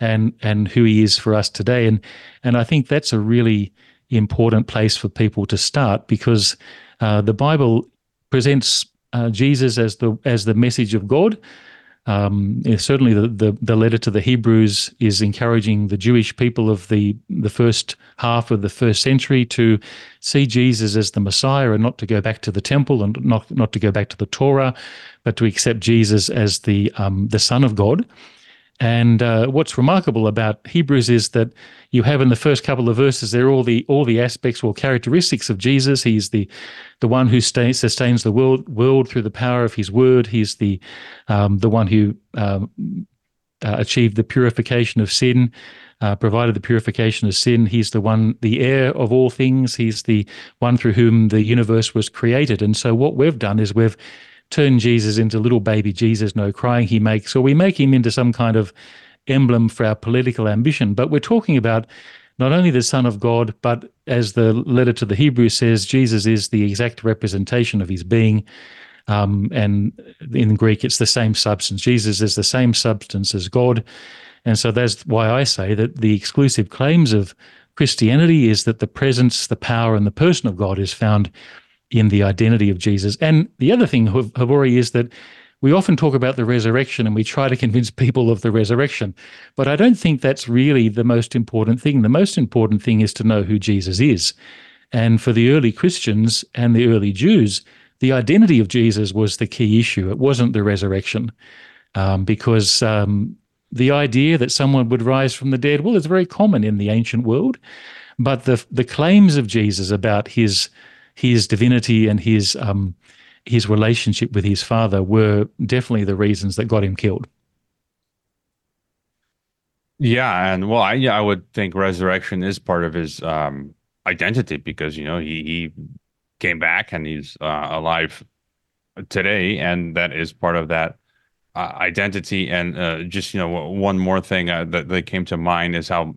and and who he is for us today. And and I think that's a really important place for people to start because uh, the Bible presents uh, Jesus as the as the message of God. Um, certainly, the, the, the letter to the Hebrews is encouraging the Jewish people of the the first half of the first century to see Jesus as the Messiah and not to go back to the temple and not not to go back to the Torah, but to accept Jesus as the um, the Son of God. And uh, what's remarkable about Hebrews is that you have in the first couple of verses there all the all the aspects or characteristics of Jesus. He's the the one who stay, sustains the world world through the power of His word. He's the um, the one who um, uh, achieved the purification of sin. Uh, provided the purification of sin. He's the one, the heir of all things. He's the one through whom the universe was created. And so, what we've done is we've turn Jesus into little baby Jesus, no crying he makes, or we make him into some kind of emblem for our political ambition. But we're talking about not only the Son of God, but as the letter to the Hebrews says, Jesus is the exact representation of his being. Um, and in Greek, it's the same substance. Jesus is the same substance as God. And so that's why I say that the exclusive claims of Christianity is that the presence, the power, and the person of God is found in the identity of Jesus. And the other thing, Hrvoje, is that we often talk about the resurrection and we try to convince people of the resurrection. But I don't think that's really the most important thing. The most important thing is to know who Jesus is. And for the early Christians and the early Jews, the identity of Jesus was the key issue. It wasn't the resurrection. Um, because um, the idea that someone would rise from the dead, well, it's very common in the ancient world. But the, the claims of Jesus about his his divinity and his um, his relationship with his father were definitely the reasons that got him killed. Yeah, and well, I yeah, I would think resurrection is part of his um, identity because you know he he came back and he's uh, alive today, and that is part of that uh, identity. And uh, just you know, one more thing uh, that that came to mind is how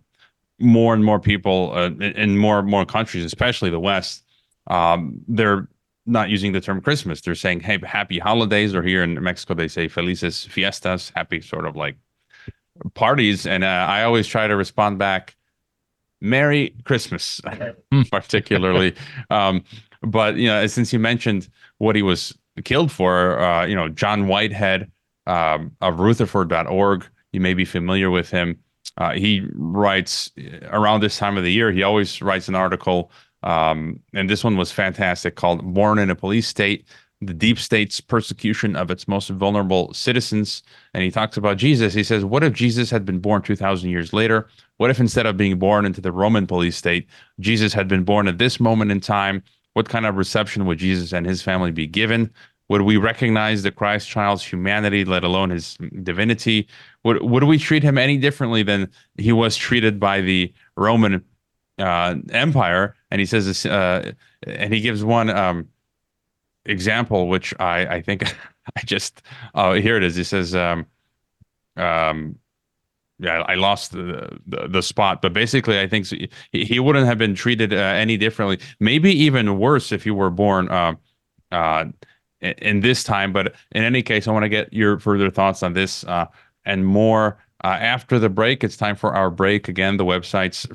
more and more people uh, in more and more countries, especially the West, um, they're not using the term Christmas. They're saying, "Hey, happy holidays," or here in Mexico they say "Felices fiestas," happy sort of like parties. And uh, I always try to respond back, "Merry Christmas," particularly. Um, but you know, since you mentioned what he was killed for, uh, you know, John Whitehead um, of Rutherford.org, you may be familiar with him. Uh, he writes around this time of the year. He always writes an article um, and this one was fantastic called Born in a Police State The Deep State's Persecution of Its Most Vulnerable Citizens. And he talks about Jesus. He says, What if Jesus had been born 2,000 years later? What if instead of being born into the Roman police state, Jesus had been born at this moment in time? What kind of reception would Jesus and his family be given? Would we recognize the Christ child's humanity, let alone his divinity? Would, would we treat him any differently than he was treated by the Roman uh, empire, and he says uh, and he gives one um, example, which I I think I just oh here it is. He says, um, um, yeah, I lost the, the, the spot, but basically, I think he, he wouldn't have been treated uh, any differently. Maybe even worse if you were born uh, uh, in this time. But in any case, I want to get your further thoughts on this uh, and more uh, after the break, it's time for our break. Again, the website's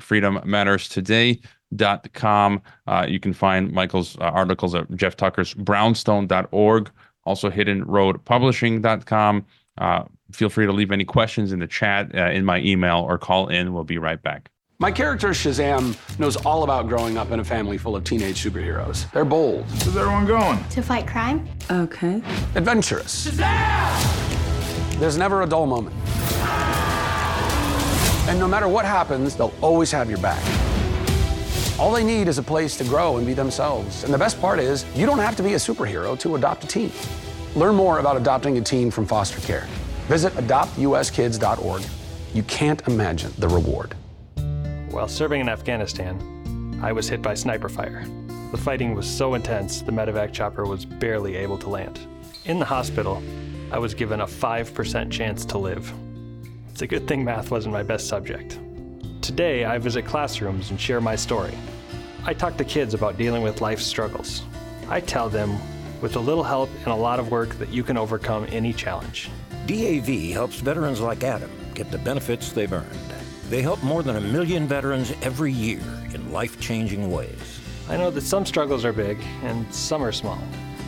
freedommatterstoday.com. Uh, you can find Michael's uh, articles at Jeff Tucker's brownstone.org, also hiddenroadpublishing.com. Uh, feel free to leave any questions in the chat uh, in my email or call in. We'll be right back. My character Shazam knows all about growing up in a family full of teenage superheroes. They're bold. Where's everyone going? To fight crime? Okay. Adventurous. Shazam! There's never a dull moment. And no matter what happens, they'll always have your back. All they need is a place to grow and be themselves. And the best part is, you don't have to be a superhero to adopt a teen. Learn more about adopting a teen from foster care. Visit adoptuskids.org. You can't imagine the reward. While serving in Afghanistan, I was hit by sniper fire. The fighting was so intense, the medevac chopper was barely able to land. In the hospital, I was given a 5% chance to live. It's a good thing math wasn't my best subject. Today, I visit classrooms and share my story. I talk to kids about dealing with life's struggles. I tell them, with a little help and a lot of work, that you can overcome any challenge. DAV helps veterans like Adam get the benefits they've earned. They help more than a million veterans every year in life changing ways. I know that some struggles are big and some are small,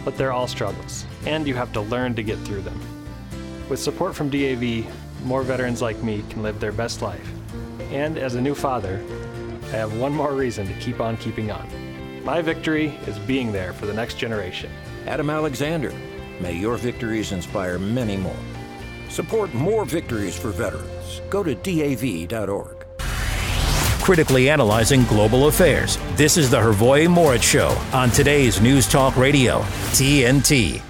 but they're all struggles, and you have to learn to get through them. With support from DAV, more veterans like me can live their best life. And as a new father, I have one more reason to keep on keeping on. My victory is being there for the next generation. Adam Alexander, may your victories inspire many more. Support more victories for veterans. Go to DAV.org. Critically analyzing global affairs. This is the Hrvoje Morić Show on today's News Talk Radio, TNT.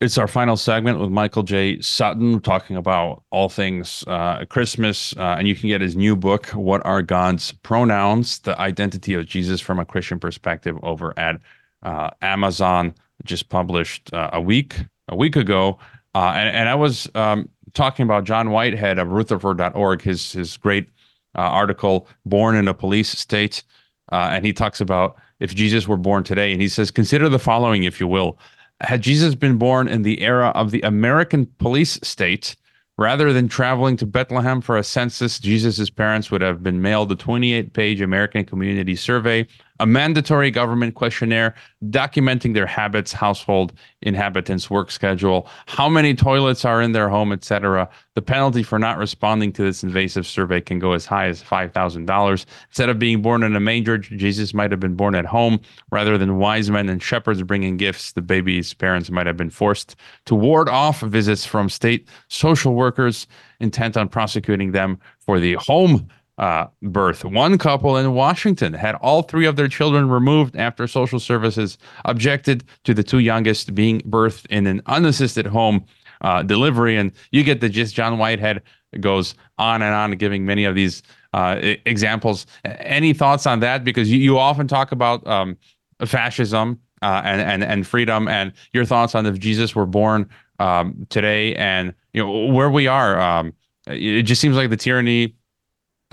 It's our final segment with Michael J. Sutton talking about all things uh, Christmas. Uh, and you can get his new book, What Are God's Pronouns? The Identity of Jesus from a Christian Perspective, over at uh, Amazon. Just published uh, a week a week ago. Uh, and, and I was um, talking about John Whitehead of Rutherford.org, his, his great uh, article, Born in a Police State. and he talks about if Jesus were born today. And he says, consider the following, if you will had Jesus been born in the era of the American police state, rather than traveling to Bethlehem for a census, Jesus' parents would have been mailed a 28 page American Community Survey a mandatory government questionnaire documenting their habits, household inhabitants, work schedule, how many toilets are in their home, etc. The penalty for not responding to this invasive survey can go as high as $5,000. Instead of being born in a manger, Jesus might have been born at home. Rather than wise men and shepherds bringing gifts, the baby's parents might have been forced to ward off visits from state social workers intent on prosecuting them for the home uh, birth. One couple in Washington had all three of their children removed after social services objected to the two youngest being birthed in an unassisted home uh, delivery. And you get the gist. John Whitehead goes on and on, giving many of these uh, examples. Any thoughts on that? Because you, you often talk about um, fascism uh, and, and, and freedom, and your thoughts on if Jesus were born um, today and you know where we are. Um, it just seems like the tyranny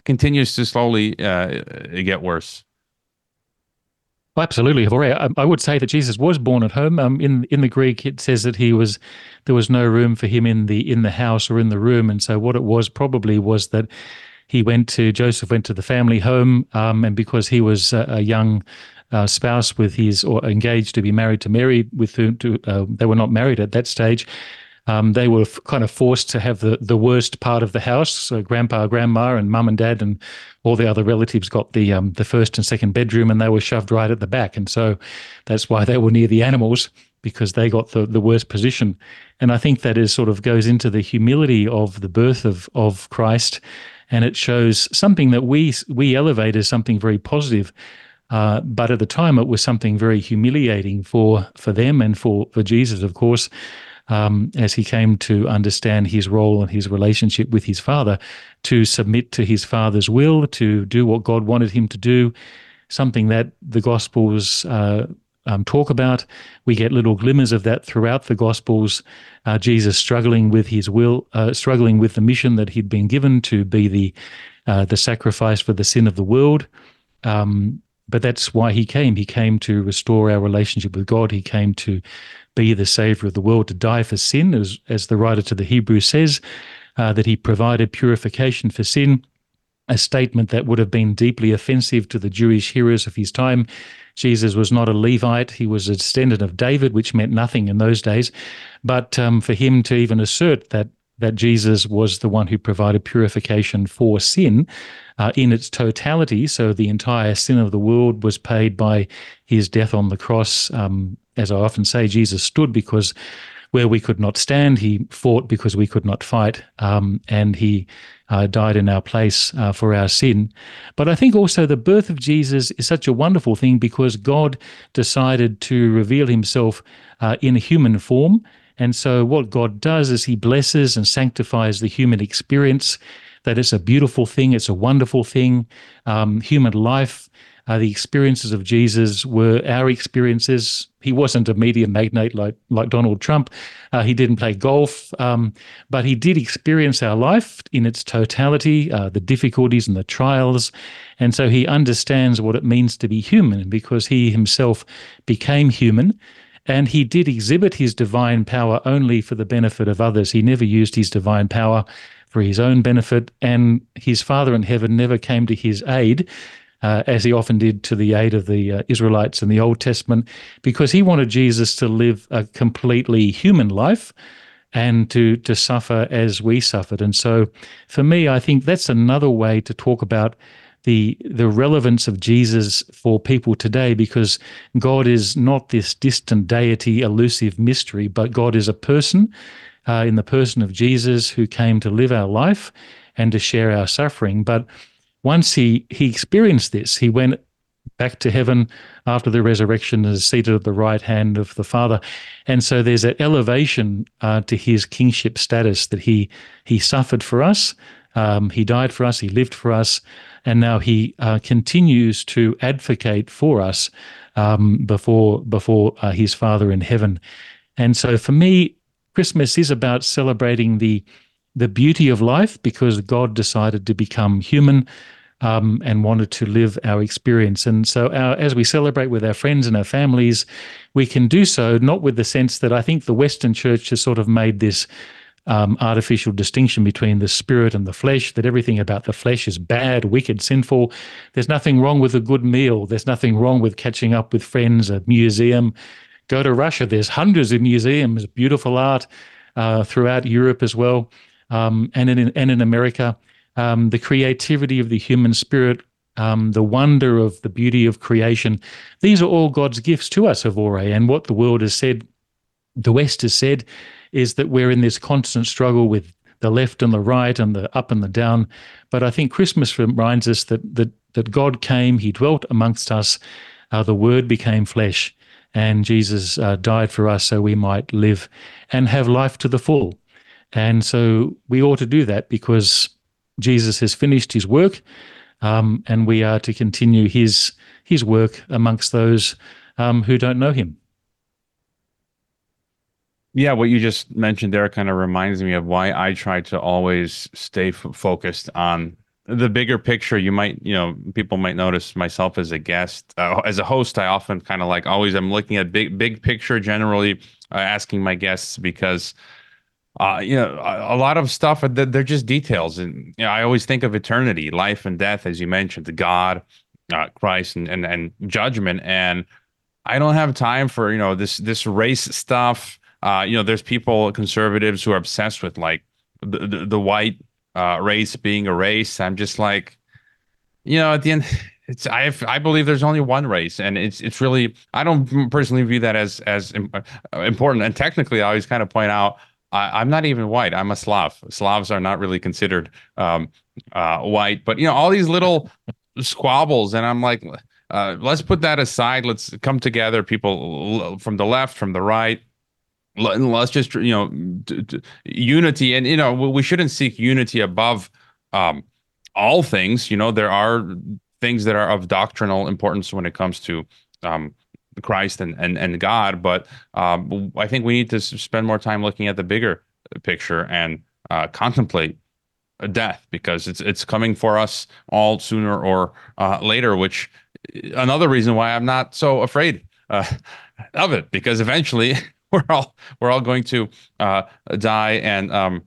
continues to slowly uh, get worse. Absolutely, I, I would say that Jesus was born at home. Um, in in the Greek, it says that he was there was no room for him in the in the house or in the room, and so what it was probably was that he went to Joseph went to the family home, um, and because he was a, a young uh, spouse with his or engaged to be married to Mary, with whom to, uh, they were not married at that stage um, they were f- kind of forced to have the, the worst part of the house. So grandpa, grandma, and mum and dad, and all the other relatives got the um, the first and second bedroom, and they were shoved right at the back. And so that's why they were near the animals because they got the, the worst position. And I think that is sort of goes into the humility of the birth of of Christ, and it shows something that we we elevate as something very positive. Uh, but at the time, it was something very humiliating for for them and for for Jesus, of course um, as he came to understand his role and his relationship with his father, to submit to his father's will, to do what God wanted him to do, something that the Gospels uh, um, talk about. We get little glimmers of that throughout the Gospels. Uh, Jesus struggling with his will, uh, struggling with the mission that he'd been given to be the uh, the sacrifice for the sin of the world. Um, but that's why he came. He came to restore our relationship with God. He came to be the Savior of the world, to die for sin, as, as the writer to the Hebrews says, uh, that he provided purification for sin, a statement that would have been deeply offensive to the Jewish hearers of his time. Jesus was not a Levite, he was a descendant of David, which meant nothing in those days. But um, for him to even assert that that Jesus was the one who provided purification for sin uh, in its totality. So the entire sin of the world was paid by his death on the cross, um, as I often say, Jesus stood because where we could not stand, he fought because we could not fight, um, and he uh, died in our place uh, for our sin. But I think also the birth of Jesus is such a wonderful thing because God decided to reveal himself uh, in a human form. And so, what God does is He blesses and sanctifies the human experience that it's a beautiful thing, it's a wonderful thing. Um, human life, uh, the experiences of Jesus were our experiences. He wasn't a media magnate like like Donald Trump. Uh, he didn't play golf, um, but he did experience our life in its totality, uh, the difficulties and the trials, and so he understands what it means to be human because he himself became human. And he did exhibit his divine power only for the benefit of others. He never used his divine power for his own benefit, and his Father in heaven never came to his aid. Uh, as he often did to the aid of the uh, Israelites in the Old Testament, because he wanted Jesus to live a completely human life and to to suffer as we suffered. And so, for me, I think that's another way to talk about the the relevance of Jesus for people today because God is not this distant deity, elusive mystery, but God is a person uh, in the person of Jesus who came to live our life and to share our suffering. But once he he experienced this, he went back to heaven after the resurrection and is seated at the right hand of the Father. And so there's an elevation uh, to his kingship status that he he suffered for us, um, he died for us, he lived for us, and now he uh, continues to advocate for us um, before before uh, his Father in heaven. And so for me, Christmas is about celebrating the the beauty of life because God decided to become human um, and wanted to live our experience. And so, our, as we celebrate with our friends and our families, we can do so not with the sense that I think the Western church has sort of made this um, artificial distinction between the spirit and the flesh, that everything about the flesh is bad, wicked, sinful. There's nothing wrong with a good meal. There's nothing wrong with catching up with friends, a museum. Go to Russia, there's hundreds of museums, beautiful art uh, throughout Europe as well, um, and, in, and in America. Um, the creativity of the human spirit, um, the wonder of the beauty of creation. These are all God's gifts to us, Hrvoje. And what the world has said, the West has said, is that we're in this constant struggle with the left and the right and the up and the down. But I think Christmas reminds us that that that God came, He dwelt amongst us, uh, the Word became flesh, and Jesus uh, died for us so we might live and have life to the full. And so we ought to do that because Jesus has finished His work, um, and we are to continue His His work amongst those um, who don't know Him yeah what you just mentioned there kind of reminds me of why i try to always stay f- focused on the bigger picture you might you know people might notice myself as a guest uh, as a host i often kind of like always i'm looking at big big picture generally uh, asking my guests because uh, you know, a, lot of stuff they're just details, and you know, I always think of eternity, life and death, as you mentioned, God, uh, Christ, and, and and judgment. And I don't have time for you know this this race stuff uh, you know, there's people, conservatives, who are obsessed with like the the, the white uh, race being erased. I'm just like, you know, at the end, it's I I believe there's only one race, and it's it's really I don't personally view that as as uh, important. And technically, I always kind of point out I, am not even white. I'm a Slav. Slavs are not really considered um, uh, white, but you know all these little squabbles, and I'm like, uh, let's put that aside. Let's come together, people from the left, from the right, let's just you know d- d- unity. And you know we shouldn't seek unity above um, all things. You know there are things that are of doctrinal importance when it comes to um, christ and, and and god. But um, i think we need to spend more time looking at the bigger picture and uh, contemplate death because it's it's coming for us all sooner or uh, later which another reason why i'm not so afraid uh, of it because eventually we're all we're all going to uh, die. And um,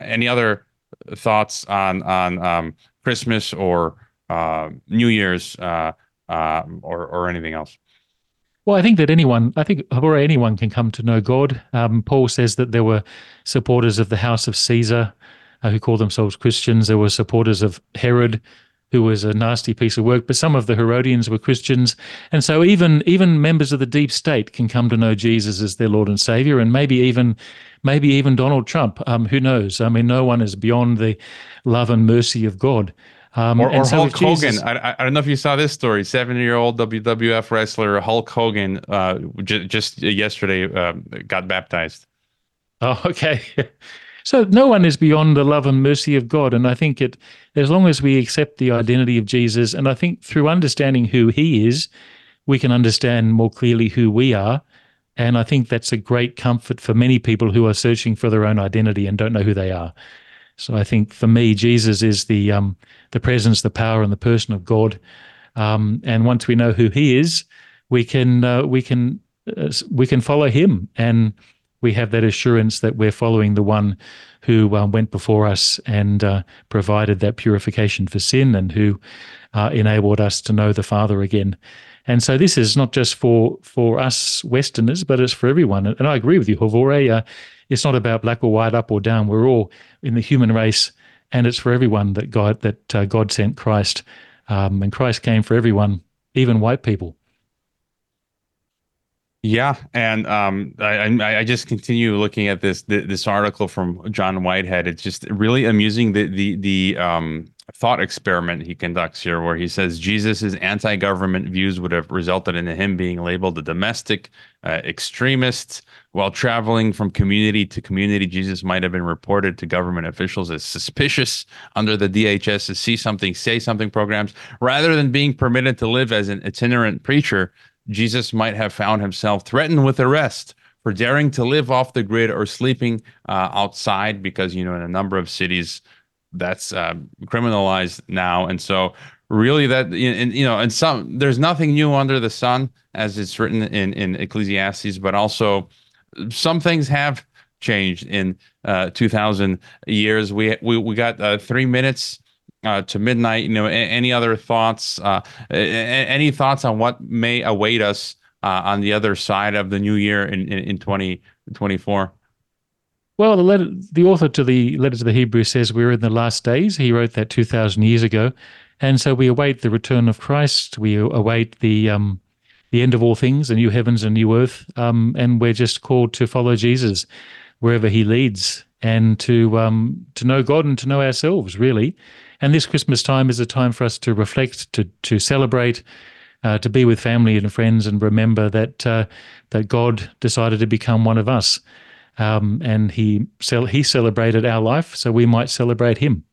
any other thoughts on on um, Christmas or uh, New Year's uh, uh, or or anything else? Well, I think that anyone, I think or anyone can come to know God. Um, Paul says that there were supporters of the house of Caesar uh, who called themselves Christians. There were supporters of Herod who was a nasty piece of work, but some of the Herodians were Christians. And so even even members of the deep state can come to know Jesus as their Lord and Savior, and maybe even maybe even Donald Trump. Um, who knows? I mean, no one is beyond the love and mercy of God. Um, or, or so Hulk Jesus, Hogan. I, I, don't know if you saw this story. Seven-year-old WWF wrestler Hulk Hogan uh, j- just yesterday uh, got baptized. Oh, okay. So no one is beyond the love and mercy of God. And I think it, as long as we accept the identity of Jesus, and I think through understanding who he is, we can understand more clearly who we are. And I think that's a great comfort for many people who are searching for their own identity and don't know who they are. So I think for me, Jesus is the um, the presence, the power, and the person of God. Um, and once we know who He is, we can uh, we can uh, we can follow Him, and we have that assurance that we're following the one who uh, went before us and uh, provided that purification for sin, and who uh, enabled us to know the Father again. And so this is not just for for us Westerners, but it's for everyone. And I agree with you, Hrvoje. Uh, it's not about black or white, up or down. We're all in the human race, and it's for everyone that God that uh, God sent Christ, um, and Christ came for everyone, even white people. Yeah, and um, I, I just continue looking at this this article from John Whitehead. It's just really amusing the the the um, thought experiment he conducts here, where he says Jesus' anti-government views would have resulted in him being labeled a domestic uh, extremist. While traveling from community to community, Jesus might have been reported to government officials as suspicious under the DHS see something, say something programs, rather than being permitted to live as an itinerant preacher Jesus might have found himself threatened with arrest for daring to live off the grid or sleeping uh, outside because, you know, in a number of cities, that's uh, criminalized now. And so, really, that, and, you know, and some, there's nothing new under the sun, as it's written in, in Ecclesiastes, but also some things have changed in uh, 2000 years. We, we, we got uh, three minutes uh, to midnight. You know, any other thoughts? Uh, any thoughts on what may await us uh, on the other side of the new year in in, in 2024? Well, the letter, the author to the letter to the Hebrews says we're in the last days. He wrote that two thousand years ago, and so we await the return of Christ. We await the um, the end of all things, a new heavens and new earth, um, and we're just called to follow Jesus wherever He leads, and to um, to know God and to know ourselves, really. And this Christmas time is a time for us to reflect, to to celebrate, uh, to be with family and friends, and remember that uh, that God decided to become one of us, um, and he cel- he celebrated our life, so we might celebrate Him.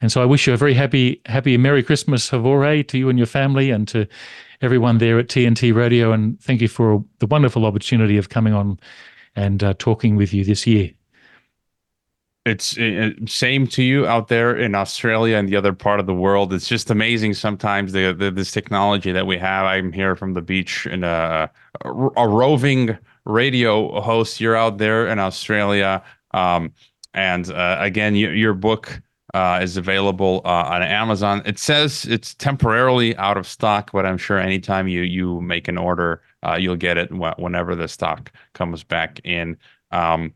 And so I wish you a very happy, happy Merry Christmas, Hrvoje, to you and your family, and to everyone there at TNT Radio. And thank you for the wonderful opportunity of coming on and uh, talking with you this year it's uh, same to you out there in Australia and the other part of the world. It's just amazing sometimes the, the this technology that we have. I'm here from the beach and a, a, a roving radio host. You're out there in Australia, um, and uh, again, you, your book uh, is available uh, on Amazon. It says it's temporarily out of stock, but I'm sure anytime you you make an order, uh, you'll get it whenever the stock comes back in. Um,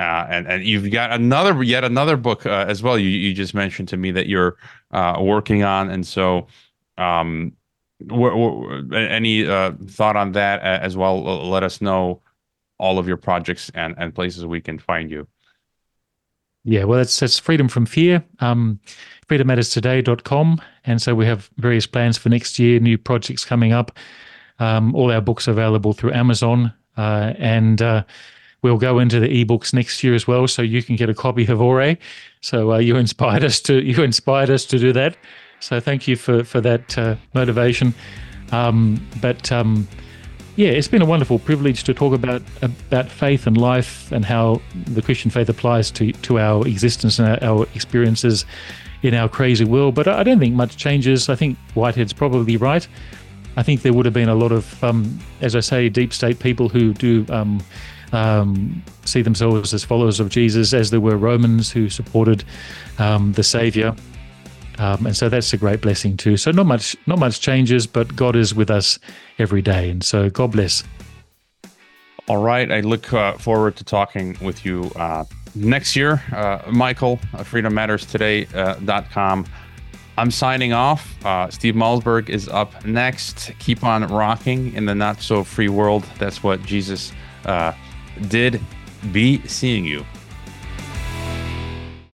uh, and and you've got another yet another book uh, as well. You you just mentioned to me that you're uh, working on, and so um, any uh, thought on that as well? Let us know all of your projects and and places we can find you. Yeah, well, it's it's freedom from fear. Um, freedommatterstoday.com. And so we have various plans for next year, new projects coming up. Um, all our books available through Amazon. Uh, and uh, We'll go into the ebooks next year as well, so you can get a copy of Ore. So uh, you inspired us to you inspired us to do that. So thank you for for that uh, motivation. Um, but um, yeah, it's been a wonderful privilege to talk about about faith and life and how the Christian faith applies to to our existence and our, our experiences in our crazy world. But I don't think much changes. I think Whitehead's probably right. I think there would have been a lot of, um, as I say, deep state people who do um, um, see themselves as followers of Jesus, as there were Romans who supported um, the Savior. Um, and so that's a great blessing too. So not much, not much changes, but God is with us every day, and so God bless. All right, I look uh, forward to talking with you uh, next year, uh, Michael. Uh, FreedomMattersToday.com. Uh, I'm signing off. Uh, Steve Malzberg is up next. Keep on rocking in the not so free world. That's what Jesus uh, did be seeing you.